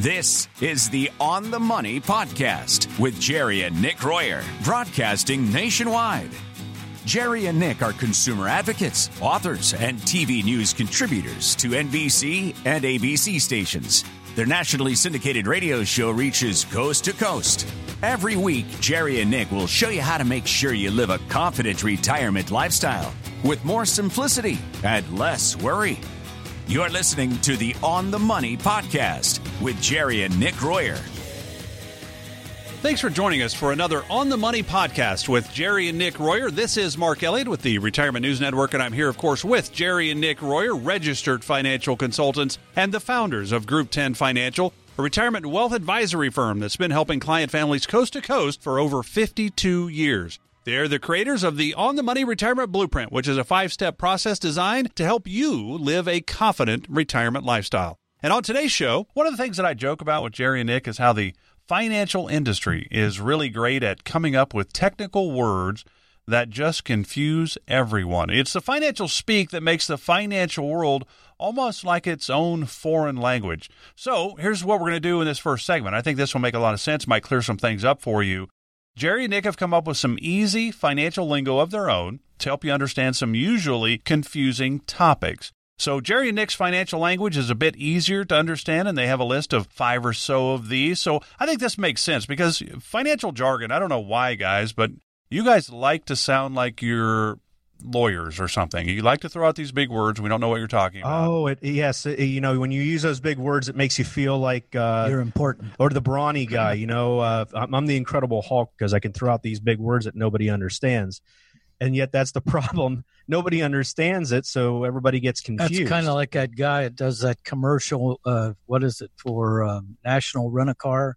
This is the On the Money podcast with Jerry and Nick Royer, broadcasting nationwide. Jerry and Nick are consumer advocates, authors, and TV news contributors to NBC and ABC stations. Their nationally syndicated radio show reaches coast to coast. Every week, Jerry and Nick will show you how to make sure you live a confident retirement lifestyle with more simplicity and less worry. You're listening to the On the Money podcast with Jerry and Nick Royer. Thanks for joining us for another On the Money podcast with Jerry and Nick Royer. This is Mark Elliott with the Retirement News Network, and I'm here, of course, with Jerry and Nick Royer, registered financial consultants and the founders of Group 10 Financial, a retirement wealth advisory firm that's been helping client families coast to coast for over 52 years. They're the creators of the On the Money Retirement Blueprint, which is a five step process designed to help you live a confident retirement lifestyle. And on today's show, one of the things that I joke about with Jerry and Nick is how the financial industry is really great at coming up with technical words that just confuse everyone. It's the financial speak that makes the financial world almost like its own foreign language. So here's what we're going to do in this first segment. I think this will make a lot of sense, might clear some things up for you. Jerry and Nick have come up with some easy financial lingo of their own to help you understand some usually confusing topics. So, Jerry and Nick's financial language is a bit easier to understand, and they have a list of five or so of these. So, I think this makes sense because financial jargon, I don't know why, guys, but you guys like to sound like you're lawyers or something. You like to throw out these big words. We don't know what you're talking about. Oh, it, yes. It, you know, when you use those big words, it makes you feel like uh, you're important, or the brawny guy. You know, uh, I'm, I'm the Incredible Hulk because I can throw out these big words that nobody understands, and yet that's the problem. Nobody understands it, so everybody gets confused. That's kind of like that guy that does that commercial. Uh, what is it for um, National Rent a Car?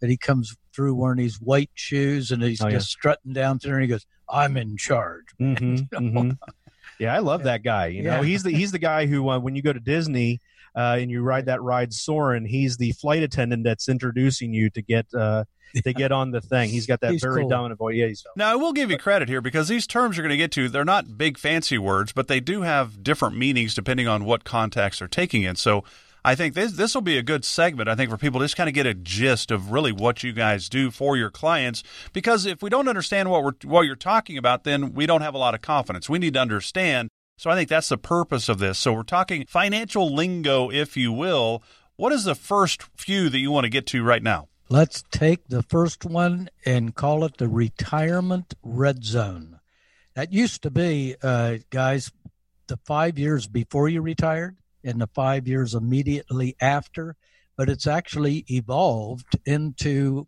That he comes through wearing these white shoes and he's Oh, just yeah. strutting down there and he goes, "I'm in charge." Mhm, mhm. Yeah, I love that guy. You know, Yeah. he's the he's the guy who uh, when you go to Disney uh, and you ride that ride Soarin', he's the flight attendant that's introducing you to get uh, to get on the thing. He's got that He's very cool. dominant voice. Yeah, he's Now, I will give you credit here because these terms you're going to get to, they're not big fancy words, but they do have different meanings depending on what context they're taking in. So I think this this will be a good segment, I think, for people to just kind of get a gist of really what you guys do for your clients. Because if we don't understand what we're what you're talking about, then we don't have a lot of confidence. We need to understand. So I think that's the purpose of this. So we're talking financial lingo, if you will. What is the first few that you want to get to right now? Let's take the first one and call it the retirement red zone. That used to be, uh, guys, the five years before you retired and the five years immediately after, but it's actually evolved into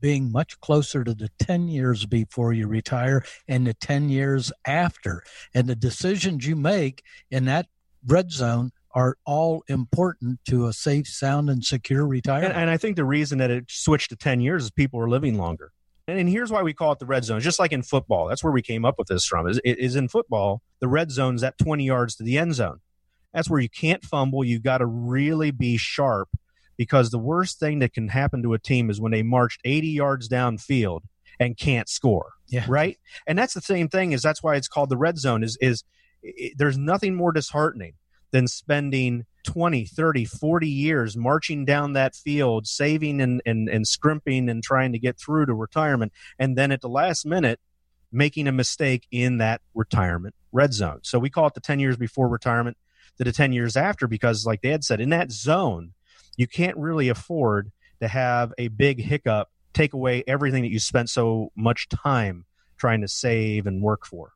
being much closer to the 10 years before you retire and the 10 years after. And the decisions you make in that red zone are all important to a safe, sound, and secure retirement. And, and I think the reason that it switched to 10 years is people are living longer. And, and here's why we call it the red zone. Just like in football, that's where we came up with this from. Is, is in football, the red zone's at 20 yards to the end zone. That's where you can't fumble. You've got to really be sharp because the worst thing that can happen to a team is when they marched 80 yards downfield and can't score. Yeah. Right. And that's the same thing. Is that's why it's called the red zone. Is is it, there's nothing more disheartening than spending 20, 30, 40 years marching down that field, saving and, and, and scrimping and trying to get through to retirement. And then at the last minute, making a mistake in that retirement red zone. So we call it the 10 years before retirement to the 10 years after because, like Dad said, in that zone, you can't really afford to have a big hiccup take away everything that you spent so much time trying to save and work for.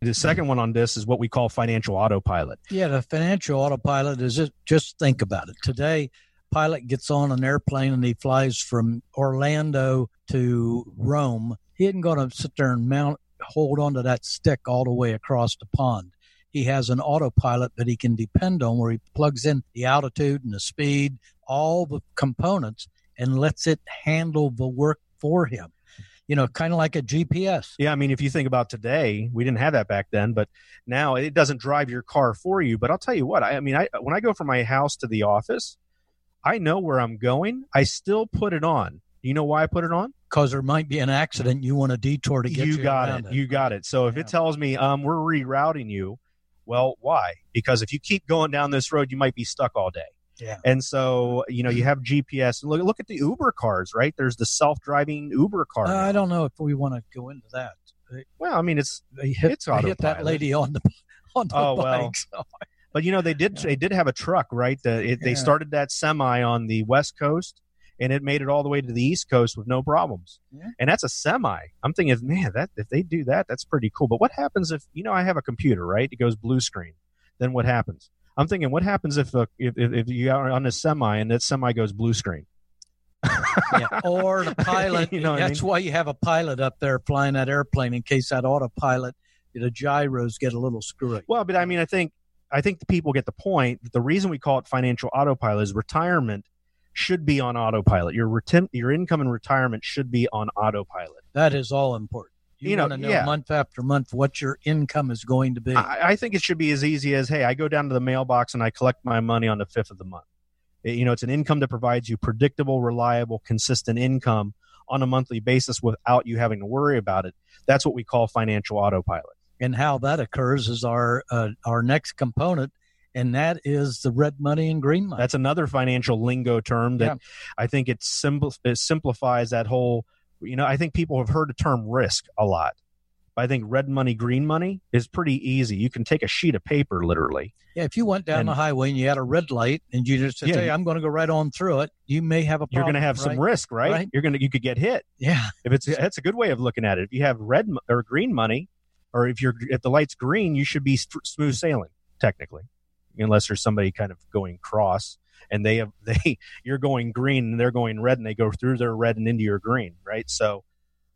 The hmm. second one on this is what we call financial autopilot. Yeah, the financial autopilot is just just think about it. Today, pilot gets on an airplane and he flies from Orlando to Rome. He isn't going to sit there and mount hold onto that stick all the way across the pond. He has an autopilot that he can depend on where he plugs in the altitude and the speed, all the components, and lets it handle the work for him. You know, kind of like a GPS. Yeah, I mean, if you think about today, we didn't have that back then, but now it doesn't drive your car for you. But I'll tell you what, I, I mean, I when I go from my house to the office, I know where I'm going. I still put it on. You know why I put it on? Because there might be an accident, you want a detour to get you, you got around it. You got it. So if Yeah. it tells me um, we're rerouting you, well, why? Because if you keep going down this road, you might be stuck all day. Yeah. And so, you know, you have GPS. Look, look at the Uber cars, right? There's the self-driving Uber car. Uh. I don't know if we want to go into that. Well, I mean, it's They hit, It's they hit that lady on the on the Oh, bike. well. so- But you know, they did they did have a truck, right? The, it, They Yeah. started that semi on the west coast, and it made it all the way to the east coast with no problems. Yeah. And that's a semi. I'm thinking, man, that if they do that, that's pretty cool. But what happens if you know I have a computer, right? It goes blue screen. Then what happens? I'm thinking, what happens if uh, if, if if you are on a semi and that semi goes blue screen? yeah. Or the pilot. You know what I that's mean? why you have a pilot up there flying that airplane in case that autopilot, the gyros get a little screwy. Well, but I mean, I think I think the people get the point. The reason we call it financial autopilot is retirement should be on autopilot. Your retin- your income and retirement should be on autopilot. That is all important. You, You know, want to know yeah. month after month what your income is going to be. I, I think it should be as easy as, hey, I go down to the mailbox and I collect my money on the fifth of the month. You know, it's an income that provides you predictable, reliable, consistent income on a monthly basis without you having to worry about it. That's what we call financial autopilot. and how that occurs is our uh, our next component, and that is the red money and green money. That's another financial lingo term that Yeah. I think it, simpl- it simplifies that whole. You know, I think people have heard the term risk a lot. I think red money, green money is pretty easy. You can take a sheet of paper, literally. yeah, if you went down and- the highway and you had a red light and you just said, Yeah, "Hey, I'm going to go right on through it," you may have a You're going to have some risk, right? Right. You're going to you could get hit. Yeah, If it's that's a good way of looking at it. If you have red or green money, or if you're if the light's green, you should be smooth sailing technically, unless there's somebody kind of going cross and they have they you're going green and they're going red and they go through their red and into your green, right? So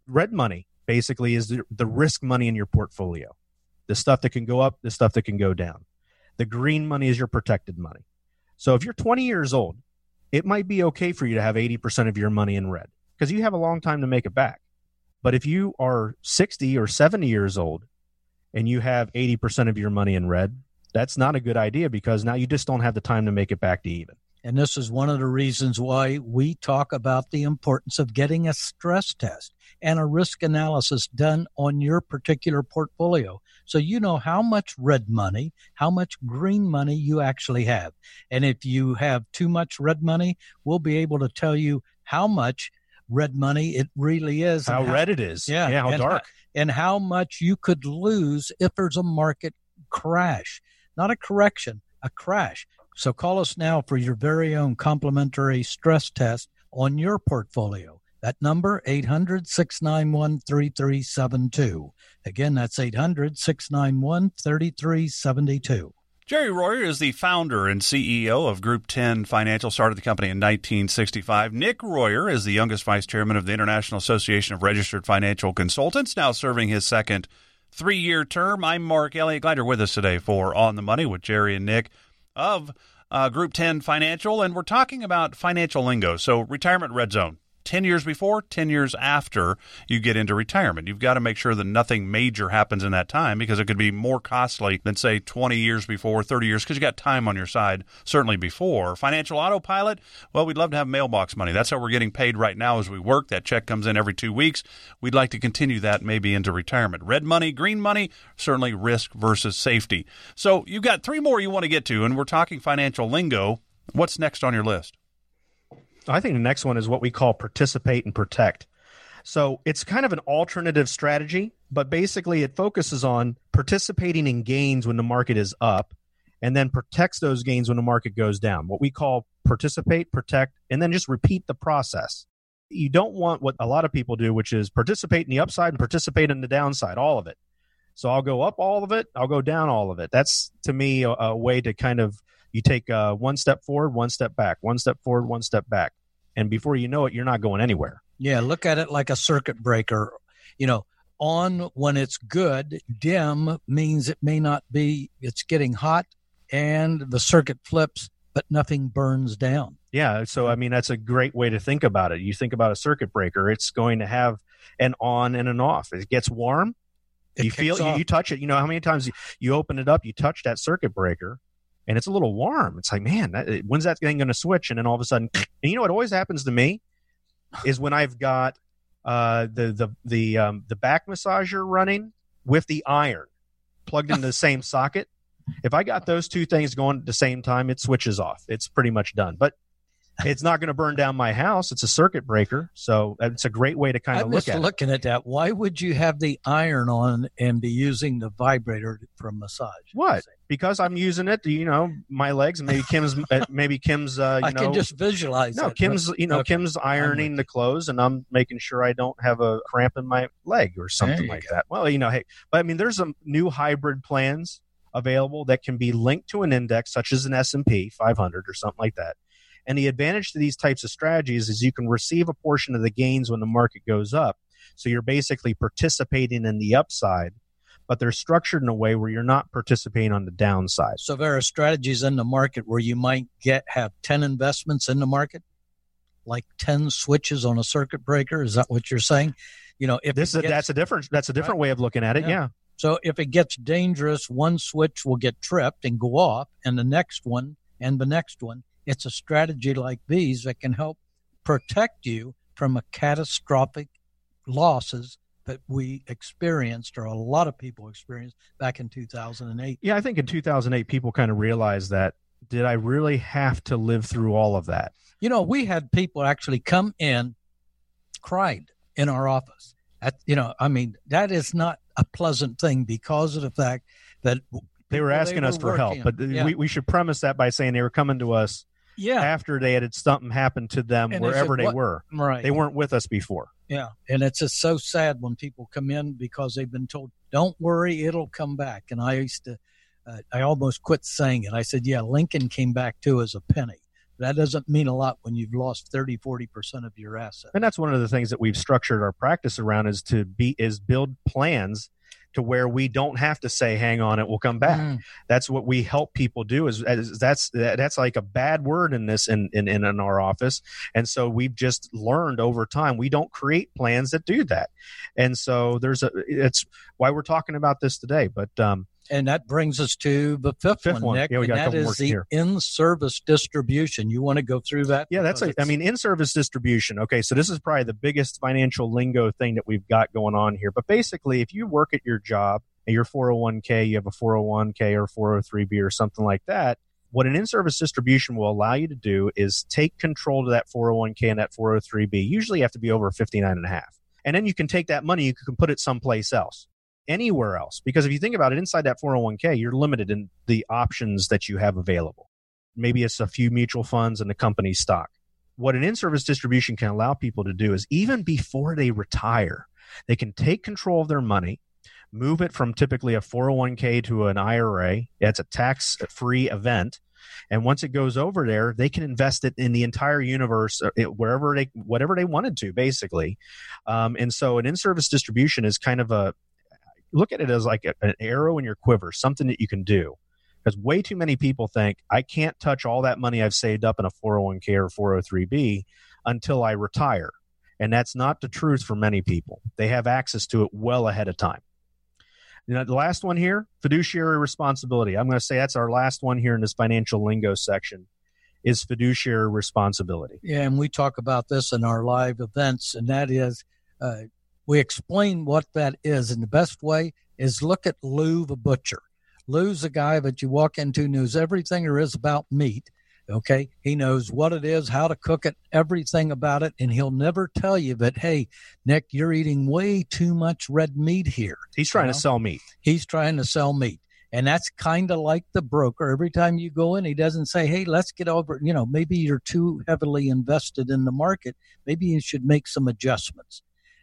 red money basically is the, the risk money in your portfolio, the stuff that can go up, the stuff that can go down. The green money is your protected money. So if you're 20 years old, it might be okay for you to have 80% of your money in red because you have a long time to make it back. But if you are 60 or 70 years old and you have 80% of your money in red, that's not a good idea because now you just don't have the time to make it back to even. and this is one of the reasons why we talk about the importance of getting a stress test and a risk analysis done on your particular portfolio. So you know how much red money, how much green money you actually have. And if you have too much red money, we'll be able to tell you how much red money it really is. and How red it is. Yeah, Yeah. How and dark. and how much you could lose if there's a market crash, not a correction, a crash. So call us now for your very own complimentary stress test on your portfolio. That number, 800 691 3372. Again, that's 800 691 3372. Jerry Royer is the founder and CEO of Group 10 Financial, started the company in 1965. Nick Royer is the youngest vice chairman of the International Association of Registered Financial Consultants, now serving his second three year term. I'm Mark Elliott. You're with us today for On the Money with Jerry and Nick of uh, Group 10 Financial, and we're talking about financial lingo. So, retirement red zone. 10 years before, 10 years after you get into retirement. You've got to make sure that nothing major happens in that time because it could be more costly than, say, 20 years before, 30 years, because you got time on your side, certainly before. Financial autopilot, well, we'd love to have mailbox money. That's how we're getting paid right now as we work. That check comes in every two weeks. We'd like to continue that maybe into retirement. Red money, green money, certainly risk versus safety. So you've got three more you want to get to, and we're talking financial lingo. What's next on your list? I think the next one is what we call participate and protect. So it's kind of an alternative strategy, but basically it focuses on participating in gains when the market is up and then protects those gains when the market goes down. What we call participate, protect, and then just repeat the process. You don't want what a lot of people do, which is participate in the upside and participate in the downside, all of it. So I'll go up all of it, I'll go down all of it. That's to me a, a way to kind of you take uh, one step forward, one step back, one step forward, one step back, and before you know it, you're not going anywhere. Yeah, look at it like a circuit breaker. You know, on when it's good, dim means it may not be, it's getting hot and the circuit flips, but nothing burns down. Yeah, so I mean that's a great way to think about it. You think about a circuit breaker; it's going to have an on and an off. It gets warm, It you feel you, you touch it. You know how many times you, you open it up, you touch that circuit breaker, and it's a little warm. It's like, man, that, when's that thing going to switch? And then all of a sudden, and you know what always happens to me is when I've got uh, the the the um, the back massager running with the iron plugged into the same socket. If I got those two things going at the same time, it switches off. It's pretty much done. But it's not going to burn down my house. It's a circuit breaker, so it's a great way to kind I'm of look just at it. looking at that. Why would you have the iron on and be using the vibrator for massage? What? Because I'm using it, to, you know, my legs. Maybe Kim's, uh, maybe Kim's, uh, you I know, can just visualize. no, it. Kim's, you know, okay. Kim's ironing the clothes, and I'm making sure I don't have a cramp in my leg or something like that. Well, you know, hey, but I mean, there's some new hybrid plans available that can be linked to an index, such as an S and P 500 or something like that. And the advantage to these types of strategies is you can receive a portion of the gains when the market goes up. So you're basically participating in the upside, but they're structured in a way where you're not participating on the downside. So there are strategies in the market where you might get have ten investments in the market, like ten switches on a circuit breaker. Is that what you're saying? You know, if This is, gets- that's a different that's a different way of looking at it. Yeah. yeah. So if it gets dangerous, one switch will get tripped and go off, and the next one and the next one. It's a strategy like these that can help protect you from a catastrophic losses that we experienced, or a lot of people experienced back in 2008. Yeah, I think in 2008, people kind of realized that did I really have to live through all of that? You know, we had people actually come in, cried in our office. At, you know, I mean, that is not a pleasant thing because of the fact that They were asking they us for help, but yeah. we, we should premise that by saying they were coming to us yeah, after they had something happen to them And wherever they "What-" were. right. They weren't with us before. Yeah, and it's just so sad when people come in because they've been told, "Don't worry, it'll come back." And I used to, uh, I almost quit saying it. I said, "Yeah, Lincoln came back too as a penny." That doesn't mean a lot when you've lost 30, 40 percent of your assets. And that's one of the things that we've structured our practice around is to be is build plans to where we don't have to say, "Hang on, it will come back." Mm. that's what we help people do is, is that's that's like a bad word in this in, in in our office and so we've just learned over time we don't create plans that do that and so there's a it's why we're talking about this today but um And that brings us to the fifth, Fifth one. Nick, Yeah, we got and that is the here. in-service distribution. You want to go through that? yeah that's a, i mean in-service distribution okay so this is probably the biggest financial lingo thing that we've got going on here but basically if you work at your job and your 401k you have a 401k or 403b or something like that what an in-service distribution will allow you to do is take control of that 401k and that 403b usually you have to be over 59 and a half and then you can take that money you can put it someplace else anywhere else because if you think about it inside that 401k you're limited in the options that you have available maybe it's a few mutual funds and the company stock what an in-service distribution can allow people to do is even before they retire they can take control of their money move it from typically a 401k to an IRA. It's a tax free event. And once it goes over there, they can invest it in the entire universe, uh, wherever they, whatever they wanted to, basically. Um, and so, an in-service distribution is kind of a look at it as like a, an arrow in your quiver, something that you can do. Because way too many people think I can't touch all that money I've saved up in a 401k or 403b until I retire. And that's not the truth for many people. They have access to it well ahead of time. You know, the last one here, fiduciary responsibility. I'm going to say that's our last one here in this financial lingo section is fiduciary responsibility. Yeah, and we talk about this in our live events, and that is uh, we explain what that is. And the best way is look at Lou the butcher. Lou's a guy that you walk into knows everything there is about meat. Okay, he knows what it is, how to cook it, everything about it, and he'll never tell you that. Hey, Nick, you're eating way too much red meat here. He's trying Well, to sell meat. He's trying to sell meat. And that's kind of like the broker. Every time you go in, he doesn't say, Hey, let's get over, you know, maybe you're too heavily invested in the market. Maybe you should make some adjustments.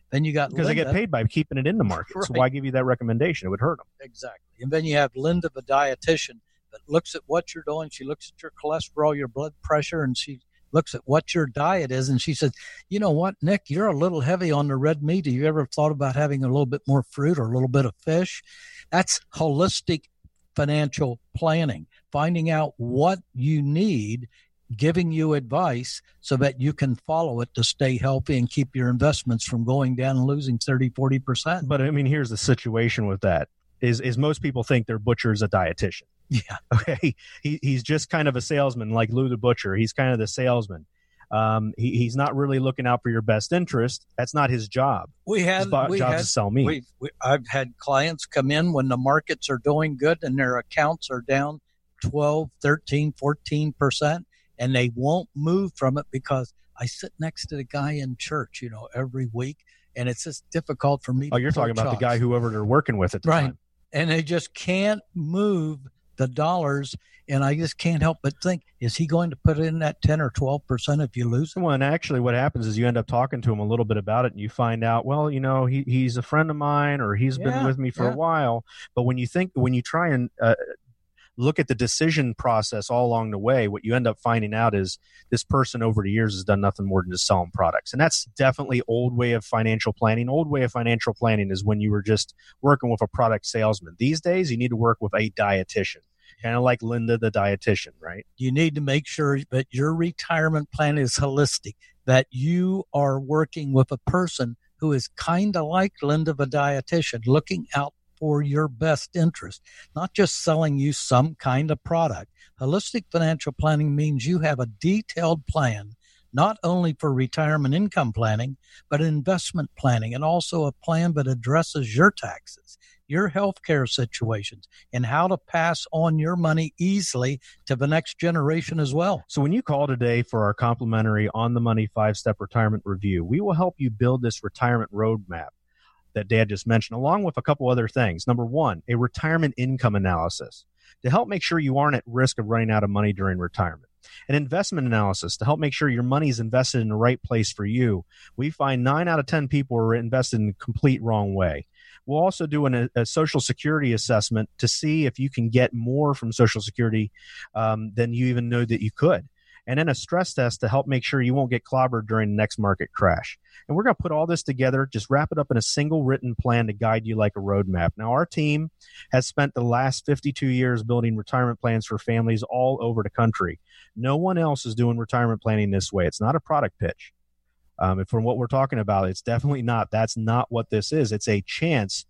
Then you got Because they get paid by keeping it in the market. So Right. why give you that recommendation? It would hurt them. Exactly. And then you have Linda, the dietitian, that looks at what you're doing. She looks at your cholesterol, your blood pressure, and she looks at what your diet is. And she says, You know what, Nick, you're a little heavy on the red meat. Have you ever thought about having a little bit more fruit or a little bit of fish? That's holistic financial planning, finding out what you need. Giving you advice so that you can follow it to stay healthy and keep your investments from going down and losing 30, 40%. But I mean, here's the situation with that is, is most people think their butcher is a dietitian. Yeah. Okay. He, he's just kind of a salesman like Lou the Butcher. He's kind of the salesman. um, he, he's not really looking out for your best interest. That's not his job. We have his bo- we job had, to sell me. We, we, I've had clients come in when the markets are doing good and their accounts are down 12, 13, 14 percent, and they won't move from it because I sit next to the guy in church, you know, every week, and it's just difficult for me. oh, you're talking about the guy whoever they're working with at the right, time. and they just can't move the dollars. And I just can't help but think, is he going to put in that 10 or 12% if you lose him? Well, and actually, what happens is you end up talking to him a little bit about it, and you find out, well, you know, he, he's a friend of mine, or he's been with me for yeah. a while. But when you think, when you try and uh, look at the decision process all along the way, what you end up finding out is this person over the years has done nothing more than just selling products, and that's definitely old way of financial planning. Old way of financial planning is when you were just working with a product salesman. These days, you need to work with a dietitian, kind of like Linda the dietitian, right? you need to make sure that your retirement plan is holistic, that you are working with a person who is kind of like Linda the dietitian, looking out for your best interest, not just selling you some kind of product. Holistic financial planning means you have a detailed plan, not only for retirement income planning, but investment planning, and also a plan that addresses your taxes, your healthcare situations, and how to pass on your money easily to the next generation as well. So when you call today for our complimentary on the money five step retirement review, we will help you build this retirement roadmap that Dad just mentioned, along with a couple other things. Number one, a retirement income analysis to help make sure you aren't at risk of running out of money during retirement. An investment analysis to help make sure your money is invested in the right place for you. We find nine out of 10 people are invested in the complete wrong way. We'll also do an, a social security assessment to see if you can get more from social security um, than you even know that you could. And then a stress test to help make sure you won't get clobbered during the next market crash. And we're going to put all this together, just wrap it up in a single written plan to guide you like a roadmap. Now, our team has spent the last 52 years building retirement plans for families all over the country. No one else is doing retirement planning this way. It's not a product pitch. Um, and from what we're talking about, it's definitely not. That's not what this is. It's a chance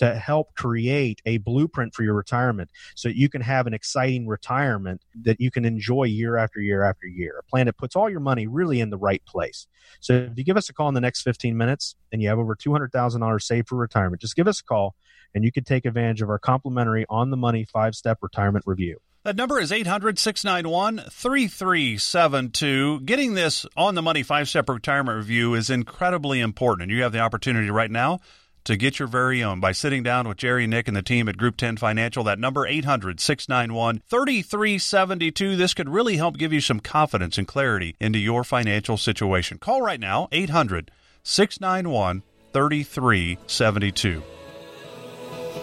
to help create a blueprint for your retirement so you can have an exciting retirement that you can enjoy year after year after year. A plan that puts all your money really in the right place. So if you give us a call in the next 15 minutes and you have over $200,000 saved for retirement, just give us a call and you can take advantage of our complimentary on the money five step retirement review. That number is 800 691 3372. Getting this on the money five step retirement review is incredibly important. And you have the opportunity right now to get your very own by sitting down with Jerry, Nick, and the team at Group 10 Financial. That number, 800 691 3372. This could really help give you some confidence and clarity into your financial situation. Call right now, 800 691 3372.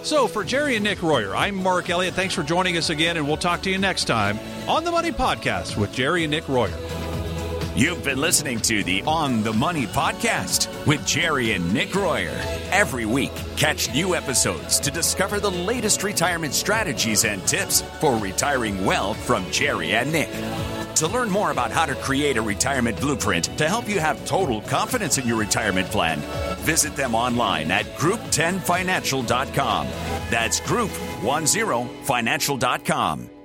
So, for Jerry and Nick Royer, I'm Mark Elliott. Thanks for joining us again, and we'll talk to you next time on the Money Podcast with Jerry and Nick Royer. You've been listening to the On the Money podcast with Jerry and Nick Royer. Every week, catch new episodes to discover the latest retirement strategies and tips for retiring well from Jerry and Nick. To learn more about how to create a retirement blueprint to help you have total confidence in your retirement plan, visit them online at group10financial.com. That's group10financial.com.